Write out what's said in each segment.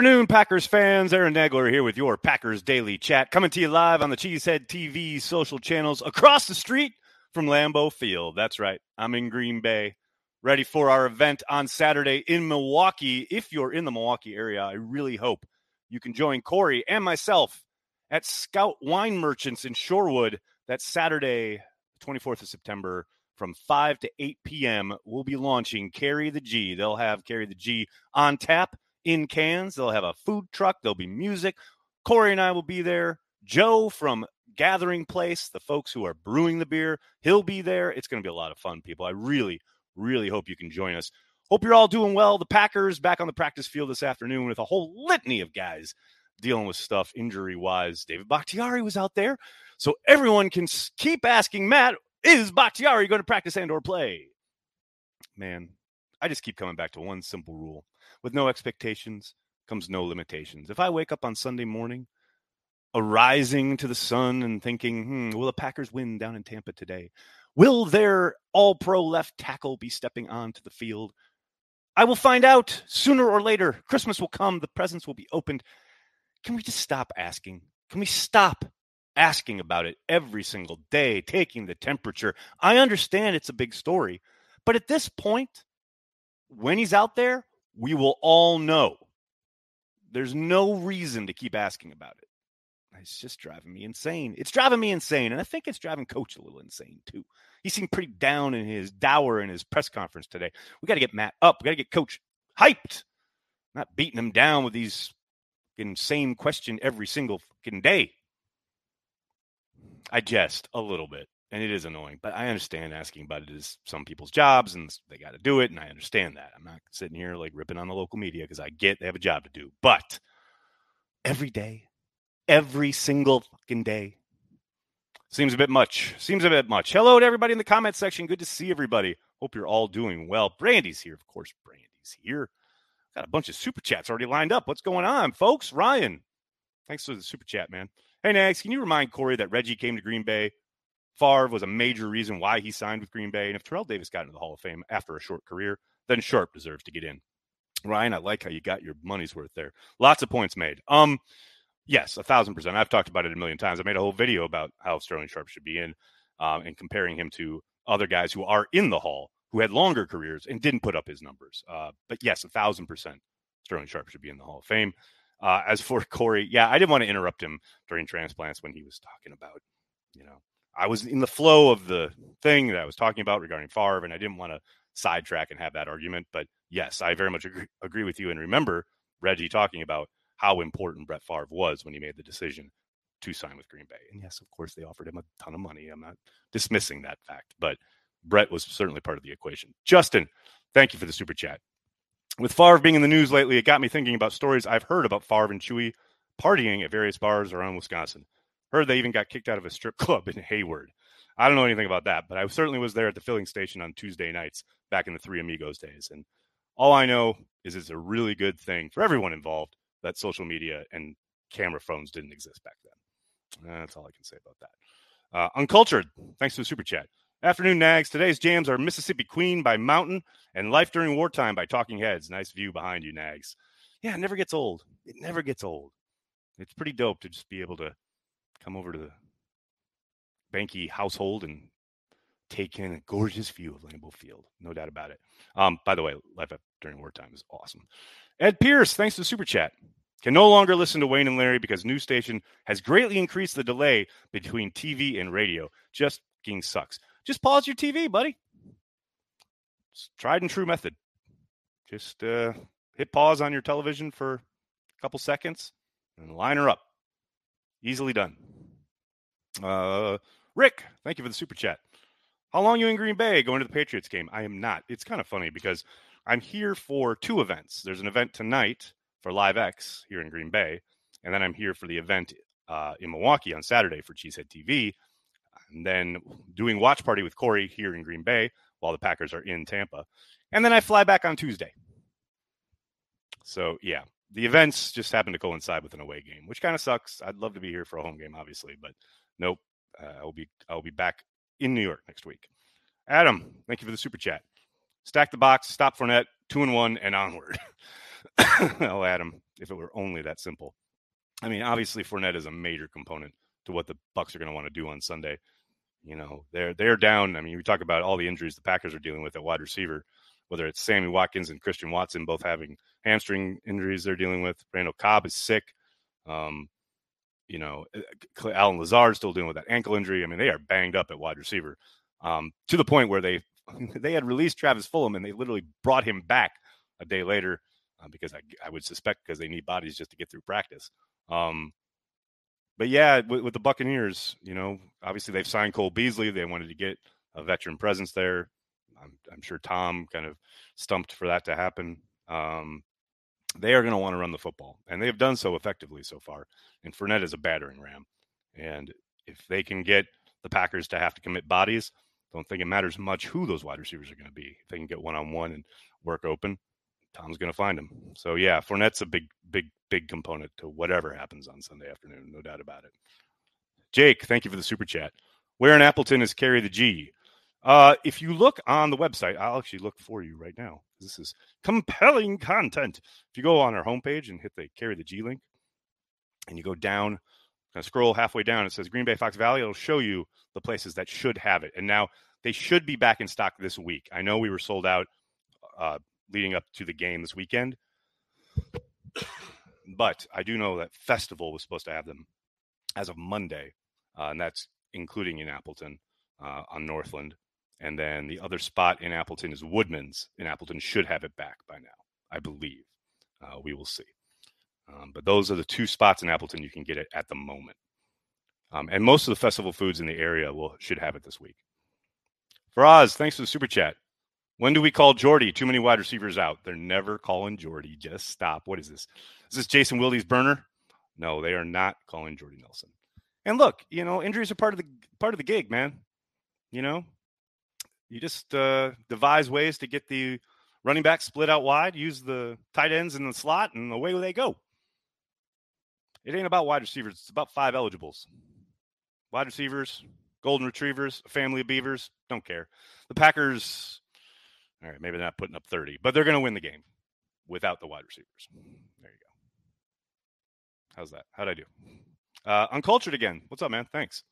Good afternoon, Packers fans. Aaron Nagler here with your Packers Daily Chat, coming to you live on the Cheesehead TV social channels across the street from Lambeau Field. That's right, I'm in Green Bay, ready for our event on Saturday in Milwaukee. If you're in the Milwaukee area, I really hope you can join Corey and myself at Scout Wine Merchants in Shorewood. That's Saturday, 24th of September from 5 to 8 p.m. We'll be launching Carry the G. They'll have Carry the G on tap in cans. They'll have a food truck. There'll be music. Corey and I will be there. Joe from Gathering Place, the folks who are brewing the beer, he'll be there. It's going to be a lot of fun, people. I really, really hope you can join us. Hope you're all doing well. The Packers back on the practice field this afternoon with a whole litany of guys dealing with stuff injury wise. David Bakhtiari was out there. So everyone can keep asking Matt, is Bakhtiari going to practice and or play? Man, I just keep coming back to one simple rule. With no expectations comes no limitations. If I wake up on Sunday morning, arising to the sun and thinking, hmm, will the Packers win down in Tampa today? Will their all pro left tackle be stepping onto the field? I will find out sooner or later. Christmas will come, the presents will be opened. Can we just stop asking? Can we stop asking about it every single day, taking the temperature? I understand it's a big story, but at this point, when he's out there, we will all know. There's no reason to keep asking about it. It's just driving me insane. It's driving me insane. And I think it's driving coach a little insane too. He seemed pretty down in his dour in his press conference today. We got to get Matt up. We got to get coach hyped, not beating him down with these insane question every single fucking day. I jest a little bit and it is annoying. But I understand asking about it is some people's jobs and they got to do it, and I understand that. I'm not sitting here like ripping on the local media because I get they have a job to do. But every day, every single fucking day, seems a bit much. Seems a bit much. Hello to everybody in the comment section. Good to see everybody. Hope you're all doing well. Brandy's here, of course. Brandy's here. Got a bunch of super chats already lined up. What's going on, folks? Ryan, thanks for the super chat, man. Hey, Nags, can you remind Corey that Reggie came to Green Bay Favre was a major reason why he signed with Green Bay. And if Terrell Davis got into the Hall of Fame after a short career, then Sharpe deserves to get in. Ryan, I like how you got your money's worth there. Lots of points made. Um, yes, a thousand percent. I've talked about it a million times. I made a whole video about how Sterling Sharpe should be in, um, and comparing him to other guys who are in the Hall who had longer careers and didn't put up his numbers. Uh, but yes, a thousand percent, Sterling Sharpe should be in the Hall of Fame. Uh, as for Corey, yeah, I didn't want to interrupt him during transplants when he was talking about, you know, I was in the flow of the thing that I was talking about regarding Favre, and I didn't want to sidetrack and have that argument. But yes, I very much agree, agree with you. And remember Reggie talking about how important Brett Favre was when he made the decision to sign with Green Bay. And yes, of course, they offered him a ton of money. I'm not dismissing that fact, but Brett was certainly part of the equation. Justin, thank you for the super chat. With Favre being in the news lately, it got me thinking about stories I've heard about Favre and Chewy partying at various bars around Wisconsin. Heard they even got kicked out of a strip club in Hayward. I don't know anything about that, but I certainly was there at the filling station on Tuesday nights back in the Three Amigos days. And all I know is it's a really good thing for everyone involved that social media and camera phones didn't exist back then. That's all I can say about that. Uh, Uncultured, thanks to the super chat. Afternoon, Nags. Today's jams are Mississippi Queen by Mountain and Life During Wartime by Talking Heads. Nice view behind you, Nags. Yeah, it never gets old. It never gets old. It's pretty dope to just be able to come over to the Banky household and take in a gorgeous view of Lambeau Field. No doubt about it. Um, by the way, life during wartime is awesome. Ed Pierce, thanks to the super chat. Can no longer listen to Wayne and Larry because news station has greatly increased the delay between TV and radio. Just fucking sucks. Just pause your TV, buddy. It's tried and true method. Just uh, hit pause on your television for a couple seconds and line her up. Easily done. Uh, Rick, thank you for the super chat. How long you in Green Bay going to the Patriots game? I am not. It's kind of funny because I'm here for two events. There's an event tonight for Live X here in Green Bay, and then I'm here for the event uh, in Milwaukee on Saturday for Cheesehead TV, and then doing watch party with Corey here in Green Bay while the Packers are in Tampa, and then I fly back on Tuesday. So yeah, the events just happen to coincide with an away game, which kind of sucks. I'd love to be here for a home game, obviously, but nope. Uh, I'll be I'll be back in New York next week. Adam, thank you for the super chat. Stack the box, stop Fournette, two and one, and onward. oh, Adam, if it were only that simple. I mean, obviously Fournette is a major component to what the Bucs are going to want to do on Sunday. You know, they're they're down. I mean, we talk about all the injuries the Packers are dealing with at wide receiver, whether it's Sammy Watkins and Christian Watson both having hamstring injuries they're dealing with. Randall Cobb is sick. Um, you know, uh, Allen Lazard still dealing with that ankle injury. I mean, they are banged up at wide receiver um, to the point where they they had released Travis Fulgham and they literally brought him back a day later uh, because I, I would suspect because they need bodies just to get through practice. Um, but yeah, with, with, the Buccaneers, you know, obviously they've signed Cole Beasley. They wanted to get a veteran presence there. I'm, I'm sure Tom kind of stumped for that to happen. Um, they are going to want to run the football, and they've done so effectively so far. And Fournette is a battering ram, and if they can get the Packers to have to commit bodies, don't think it matters much who those wide receivers are going to be. If they can get one on one and work open, Tom's going to find them. So yeah, Fournette's a big, big, big component to whatever happens on Sunday afternoon, no doubt about it. Jake, thank you for the super chat. Where in Appleton is Carry the G? Uh, if you look on the website, I'll actually look for you right now. This is compelling content. If you go on our homepage and hit the Carry the G link, and you go down, kind of scroll halfway down, it says Green Bay Fox Valley. It'll show you the places that should have it. And now they should be back in stock this week. I know we were sold out uh, leading up to the game this weekend. But I do know that Festival was supposed to have them as of Monday, uh, and that's including in Appleton uh, on Northland. And then the other spot in Appleton is Woodman's. In Appleton should have it back by now, I believe. Uh, we will see. Um, but those are the two spots in Appleton you can get it at the moment. Um, and most of the festival foods in the area will should have it this week. Faraz, thanks for the super chat. When do we call Jordy? Too many wide receivers out. They're never calling Jordy. Just stop. What is this? Is this Jason Wilde's burner? No, they are not calling Jordy Nelson. And look, you know, injuries are part of the part of the gig, man. You know, you just uh, devise ways to get the running back split out wide, use the tight ends in the slot, and away they go. It ain't about wide receivers. It's about five eligibles. Wide receivers, golden retrievers, family of beavers. Don't care. The Packers all right, maybe they're not putting up 30, but they're going to win the game without the wide receivers. There you go. How's that? How'd I do? Uh, Uncultured again. What's up, man? Thanks.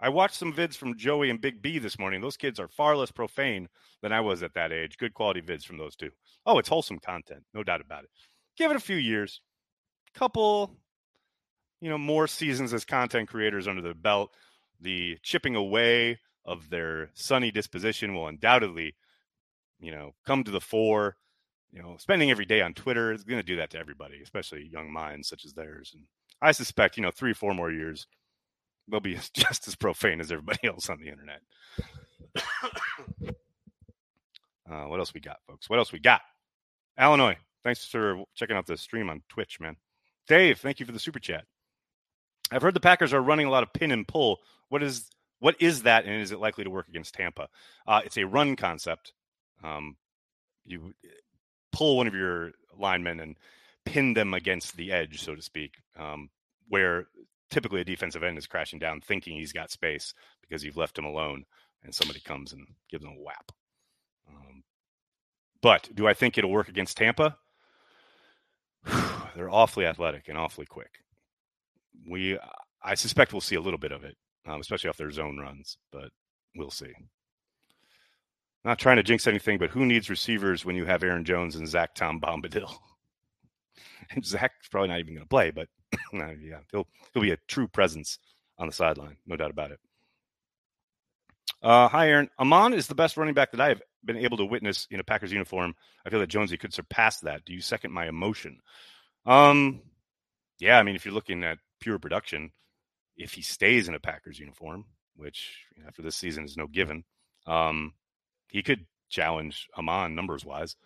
I watched some vids from Joey and Big B this morning. Those kids are far less profane than I was at that age. Good quality vids from those two. Oh, it's wholesome content, no doubt about it. Give it a few years, couple, you know, more seasons as content creators under the belt. The chipping away of their sunny disposition will undoubtedly you know, come to the fore. You know, spending every day on Twitter is going to do that to everybody, especially young minds such as theirs. And I suspect, you know, three, four more years, they'll be just as profane as everybody else on the internet. uh, what else we got, folks? What else we got? Illinois, thanks for checking out the stream on Twitch, man. Dave, thank you for the super chat. I've heard the Packers are running a lot of pin and pull. What is what is that, and is it likely to work against Tampa? Uh, it's a run concept um, you eh, pull one of your linemen and pin them against the edge, so to speak, um, where typically a defensive end is crashing down thinking he's got space because you've left him alone and somebody comes and gives him a whap. Um, but do I think it'll work against Tampa? They're awfully athletic and awfully quick. We, I suspect we'll see a little bit of it, um, especially off their zone runs, but we'll see not trying to jinx anything, but who needs receivers when you have Aaron Jones and Zach Tom Bombadil? Zach's probably not even going to play, but yeah, he'll he'll be a true presence on the sideline, no doubt about it. Uh, hi, Aaron. Ahman is the best running back that I have been able to witness in a Packers uniform. I feel that Jonesy could surpass that. Do you second my emotion? Um, yeah, I mean, if you're looking at pure production, if he stays in a Packers uniform, which after this season is no given, um, he could challenge Ahman numbers wise.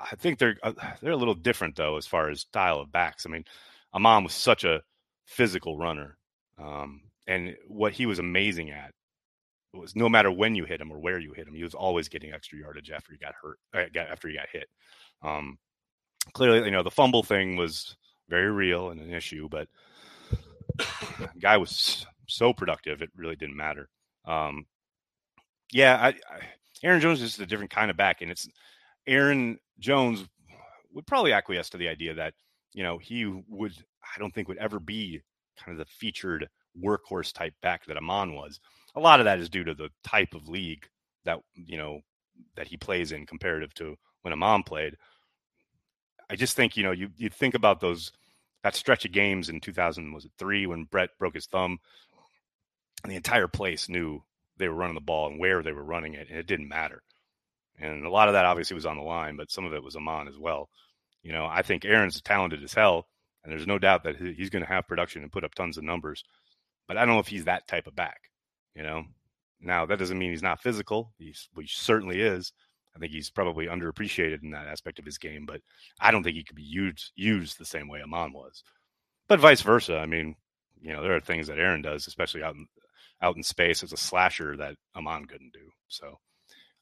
I think they're uh, they're a little different though as far as style of backs. I mean, Ahman was such a physical runner, um, and what he was amazing at was no matter when you hit him or where you hit him, he was always getting extra yardage after he got hurt, uh, after he got hit. Um, clearly, you know, the fumble thing was very real and an issue, but guy was so productive it really didn't matter. Um, yeah, I, I Aaron Jones is a different kind of back, and it's Aaron Jones would probably acquiesce to the idea that you know, he would, I don't think would ever be kind of the featured workhorse type back that Ahman was. A lot of that is due to the type of league that, you know, that he plays in comparative to when Ahman played. I just think, you know, you, you think about those, that stretch of games in 2000, was it three when Brett broke his thumb? And the entire place knew they were running the ball and where they were running it, and it didn't matter. And a lot of that obviously was on the line, but some of it was Ahman as well. You know, I think Aaron's talented as hell, and there's no doubt that he's going to have production and put up tons of numbers. But I don't know if he's that type of back. You know, now that doesn't mean he's not physical. He's he certainly is. I think he's probably underappreciated in that aspect of his game, but I don't think he could be used used the same way Ahman was. But vice versa. I mean, you know, there are things that Aaron does, especially out in out in space as a slasher that Ahman couldn't do. So,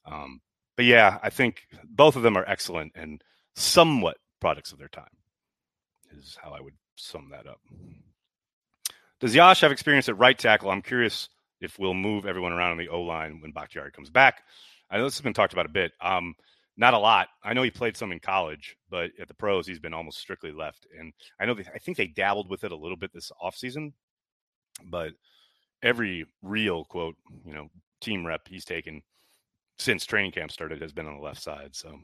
um, but yeah, I think both of them are excellent and somewhat products of their time. Is how I would sum that up. Does Yosh have experience at right tackle? I'm curious if we'll move everyone around on the O line when Bakhtiari comes back. I know this has been talked about a bit. Um, not a lot. I know he played some in college, but at the pros, he's been almost strictly left. And I know they, I think they dabbled with it a little bit this offseason, but every real quote, you know, team rep he's taken since training camp started has been on the left side. So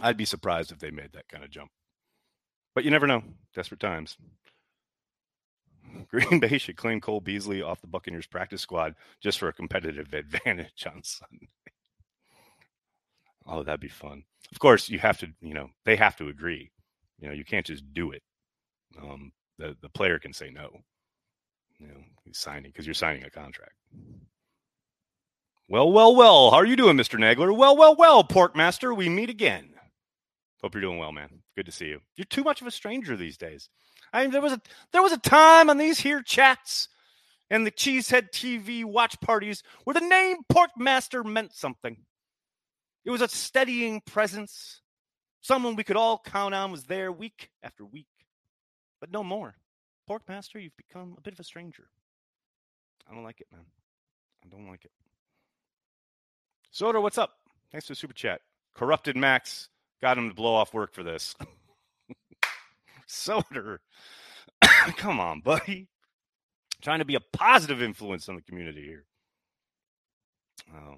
I'd be surprised if they made that kind of jump. But you never know. Desperate times. Green Bay should claim Cole Beasley off the Buccaneers practice squad just for a competitive advantage on Sunday. Oh, that'd be fun. Of course, you have to, you know, they have to agree. You know, you can't just do it. Um, the the player can say no. You know, he's signing because you're signing a contract. Well, well, well. How are you doing, Mr. Nagler? Well, well, well, Porkmaster. We meet again. Hope you're doing well, man. Good to see you. You're too much of a stranger these days. I mean, there was a there was a time on these here chats and the Cheesehead TV watch parties where the name Porkmaster meant something. It was a steadying presence. Someone we could all count on was there week after week. But no more. Porkmaster, you've become a bit of a stranger. I don't like it, man. I don't like it. Soder, what's up? Thanks for the super chat. Corrupted Max got him to blow off work for this. Soder, come on, buddy. Trying to be a positive influence on the community here. Oh.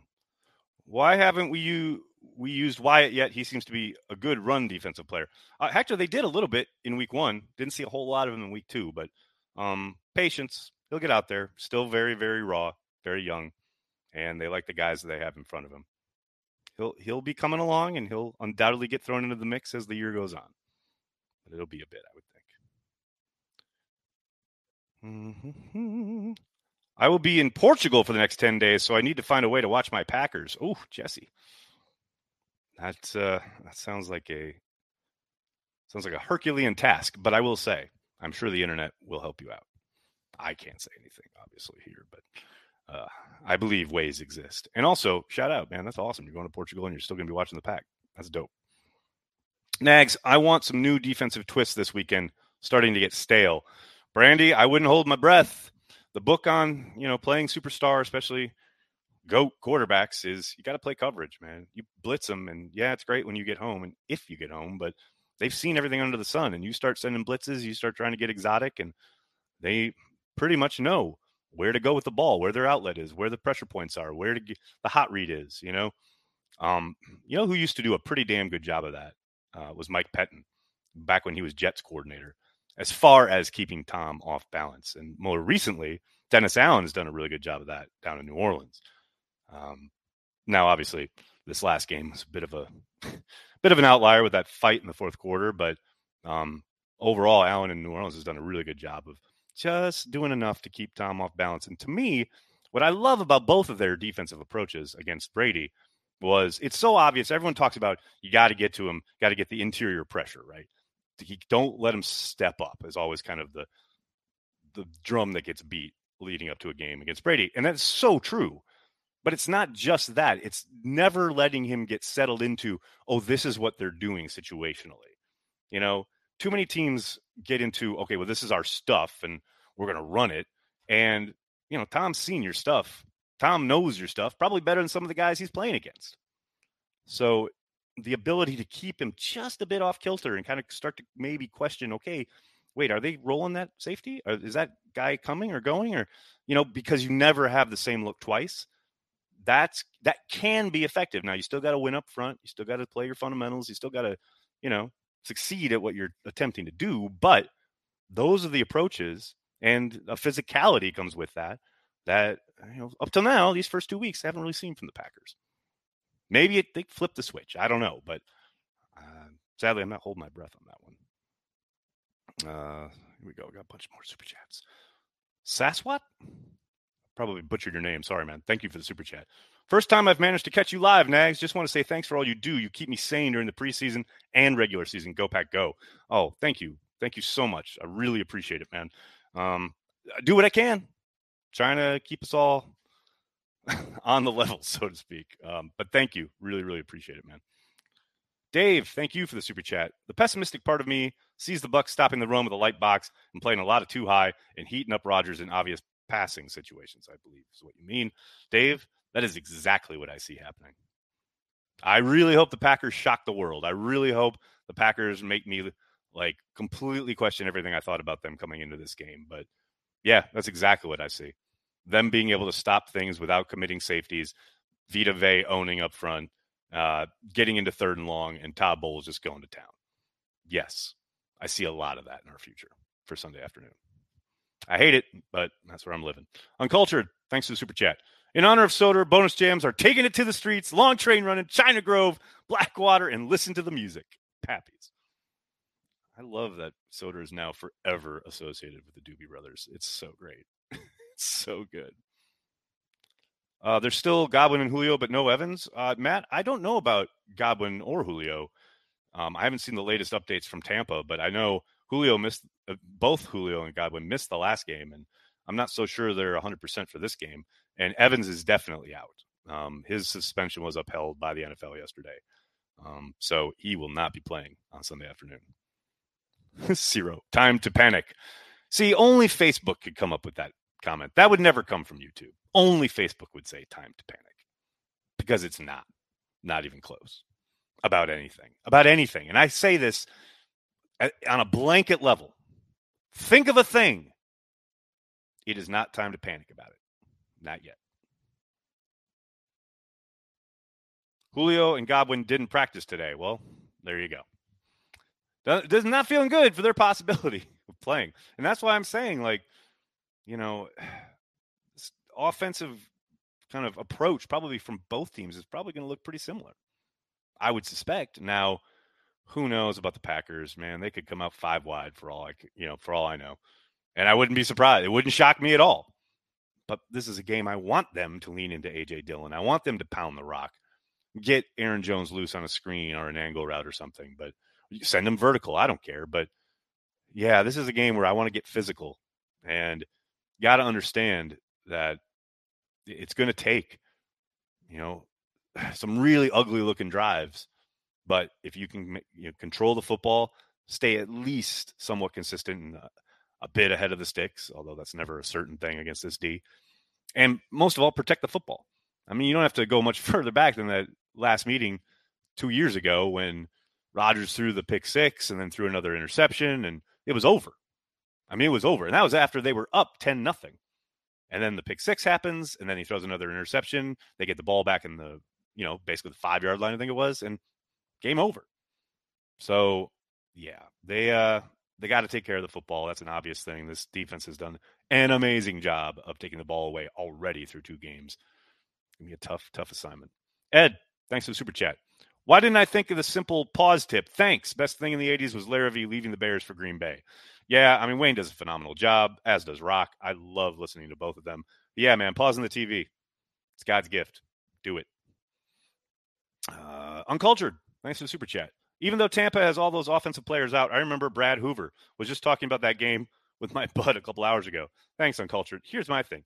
Why haven't we you we used Wyatt yet? He seems to be a good run defensive player. Uh, Hector, they did a little bit in week one. Didn't see a whole lot of him in week two, but um, patience. He'll get out there. Still very, very raw, very young, and they like the guys that they have in front of him. He'll he'll be coming along, and he'll undoubtedly get thrown into the mix as the year goes on. But it'll be a bit, I would think. Mm-hmm. I will be in Portugal for the next 10 days, so I need to find a way to watch my Packers. Oh, Jesse. That uh, that sounds like a sounds like a Herculean task, but I will say, I'm sure the internet will help you out. I can't say anything obviously here, but uh, I believe ways exist. And also, shout out, man, that's awesome. You're going to Portugal and you're still going to be watching the pack. That's dope. Nags, I want some new defensive twists this weekend, starting to get stale. Brandy, I wouldn't hold my breath the book on you know playing superstar, especially goat quarterbacks, is you got to play coverage, man. You blitz them, and yeah, it's great when you get home, and if you get home, but they've seen everything under the sun, and you start sending blitzes, you start trying to get exotic, and they pretty much know where to go with the ball, where their outlet is, where the pressure points are, where to get, the hot read is. You know, um, you know who used to do a pretty damn good job of that uh, was Mike Pettine back when he was Jets coordinator as far as keeping Tom off balance. And more recently, Dennis Allen has done a really good job of that down in New Orleans. Um, now, obviously, this last game was a bit of a bit of an outlier with that fight in the fourth quarter, but um, overall, Allen in New Orleans has done a really good job of just doing enough to keep Tom off balance. And to me, what I love about both of their defensive approaches against Brady was it's so obvious. Everyone talks about you got to get to him, got to get the interior pressure, right? he don't let him step up is always kind of the the drum that gets beat leading up to a game against Brady. And that's so true. But it's not just that. It's never letting him get settled into, oh, this is what they're doing situationally. You know, too many teams get into, okay, well, this is our stuff and we're going to run it. And, you know, Tom's seen your stuff. Tom knows your stuff probably better than some of the guys he's playing against. So the ability to keep him just a bit off kilter and kind of start to maybe question, okay, wait, are they rolling that safety? Or is that guy coming or going? Or, you know, because you never have the same look twice. That's that can be effective. Now you still got to win up front. You still got to play your fundamentals. You still got to, you know, succeed at what you're attempting to do. But those are the approaches, and a physicality comes with that. That you know, up till now, these first two weeks, I haven't really seen from the Packers. Maybe it, they flip the switch. I don't know, but uh, sadly, I'm not holding my breath on that one. Uh, here we go. We got a bunch more super chats. Saswat? Probably butchered your name. Sorry, man. Thank you for the super chat. First time I've managed to catch you live, Nags. Just want to say thanks for all you do. You keep me sane during the preseason and regular season. Go Pack Go. Oh, thank you. Thank you so much. I really appreciate it, man. Um, I do what I can, trying to keep us all on the level, so to speak. Um, but thank you. Really, really appreciate it, man. Dave, thank you for the super chat. The pessimistic part of me sees the Bucs stopping the run with a light box and playing a lot of two high and heating up Rodgers in obvious passing situations, I believe is what you mean. Dave, that is exactly what I see happening. I really hope the Packers shock the world. I really hope the Packers make me like completely question everything I thought about them coming into this game. But yeah, that's exactly what I see them being able to stop things without committing safeties, Vita Vea owning up front, uh, getting into third and long, and Todd Bowles just going to town. Yes, I see a lot of that in our future for Sunday afternoon. I hate it, but that's where I'm living. Uncultured, thanks to the super chat. In honor of Soder, bonus jams are taking it to the streets, long train running, China Grove, Blackwater, and listen to the music. Pappies. I love that Soder is now forever associated with the Doobie Brothers. It's so great it's so good. Uh, there's still Godwin and Julio, but no Evans. Uh, Matt, I don't know about Godwin or Julio. Um, I haven't seen the latest updates from Tampa, but I know Julio missed uh, both Julio and Godwin missed the last game, and I'm not so sure they're 100% for this game. And Evans is definitely out. Um, his suspension was upheld by the NFL yesterday, um, so he will not be playing on Sunday afternoon. Zero time to panic. See, only Facebook could come up with that comment. That would never come from YouTube. Only Facebook would say time to panic because it's not, not even close about anything, about anything. And I say this on a blanket level. Think of a thing. It is not time to panic about it. Not yet. Julio and Godwin didn't practice today. Well, there you go. Does not that feeling good for their possibility of playing. And that's why I'm saying, like, you know, offensive kind of approach, probably from both teams, is probably going to look pretty similar. I would suspect. Now, who knows about the Packers? Man, they could come out five wide for all I, you know, for all I know, and I wouldn't be surprised. It wouldn't shock me at all. But this is a game I want them to lean into AJ Dillon. I want them to pound the rock, get Aaron Jones loose on a screen or an angle route or something. But send them vertical. I don't care. But yeah, this is a game where I want to get physical and got to understand that it's going to take, you know, some really ugly looking drives. But if you can you know, control the football, stay at least somewhat consistent and a, bit ahead of the sticks, although that's never a certain thing against this D. And most of all, protect the football. I mean, you don't have to go much further back than that last meeting two years ago when Rodgers threw the pick six and then threw another interception, and it was over. I mean, it was over. And that was after they were up 10 nothing. And then the pick six happens, and then he throws another interception. They get the ball back in the, you know, basically the five yard line, I think it was, and game over. So yeah, they uh they got to take care of the football. That's an obvious thing. This defense has done an amazing job of taking the ball away already through two games. Gonna be a tough, tough assignment. Ed, thanks for the super chat. Why didn't I think of the simple pause tip? Thanks. Best thing in the 80s was Larrivee leaving the Bears for Green Bay yeah, I mean Wayne does a phenomenal job, as does Rock. I love listening to both of them. But yeah, man, pausing the TV. It's God's gift. Do it. Uh, uncultured. Thanks for the super chat. Even though Tampa has all those offensive players out, I remember Brad Hoover was just talking about that game with my bud a couple hours ago. Thanks, Uncultured. Here's my thing.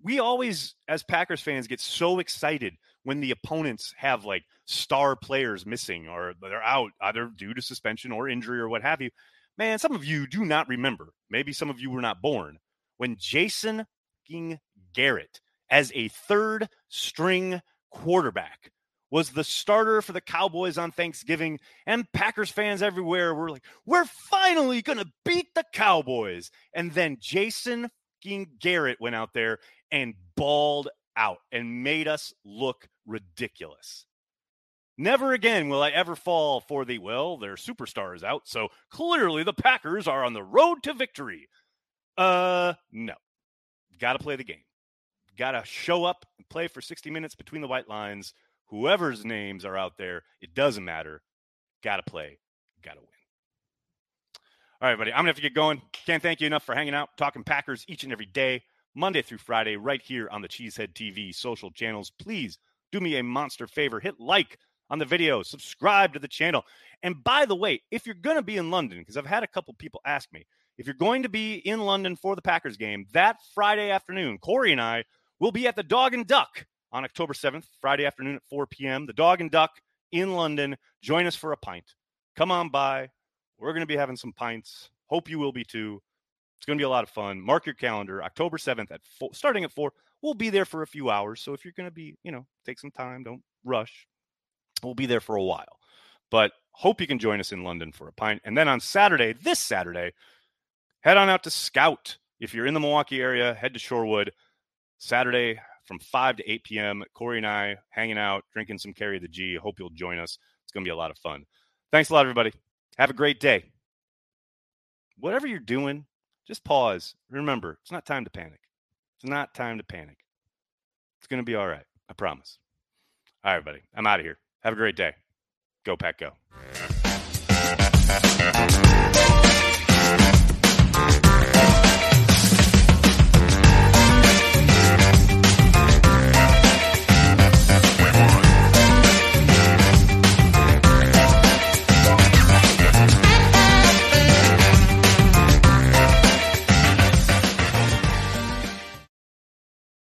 We always, as Packers fans, get so excited when the opponents have like star players missing or they're out either due to suspension or injury or what have you. Man, some of you do not remember. Maybe some of you were not born when Jason Garrett, as a third string quarterback, was the starter for the Cowboys on Thanksgiving, and Packers fans everywhere were like, "We're finally gonna beat the Cowboys." And then Jason Garrett went out there and balled out and made us look ridiculous. Never again will I ever fall for the, well, their superstar is out, so clearly the Packers are on the road to victory. Uh, no. Got to play the game. Got to show up and play for 60 minutes between the white lines. Whoever's names are out there, it doesn't matter. Got to play. Got to win. All right, buddy, I'm going to have to get going. Can't thank you enough for hanging out, talking Packers each and every day, Monday through Friday, right here on the Cheesehead TV social channels. Please do me a monster favor. Hit like on the video, subscribe to the channel. And by the way, if you're going to be in London, because I've had a couple people ask me, if you're going to be in London for the Packers game that Friday afternoon, Corey and I will be at the Dog and Duck on October 7th, Friday afternoon at 4 p.m. The Dog and Duck in London. Join us for a pint. Come on by. We're going to be having some pints. Hope you will be too. It's going to be a lot of fun. Mark your calendar. October 7th at four, starting at 4. We'll be there for a few hours. So if you're going to be, you know, take some time, don't rush. We'll be there for a while. But hope you can join us in London for a pint. And then on Saturday, this Saturday, head on out to Scout. If you're in the Milwaukee area, head to Shorewood. Saturday from 5 to 8 p.m. Corey and I hanging out, drinking some Carry the G. Hope you'll join us. It's going to be a lot of fun. Thanks a lot, everybody. Have a great day. Whatever you're doing, just pause. Remember, it's not time to panic. It's not time to panic. It's going to be all right. I promise. All right, everybody. I'm out of here. Have a great day. Go, Pack, go.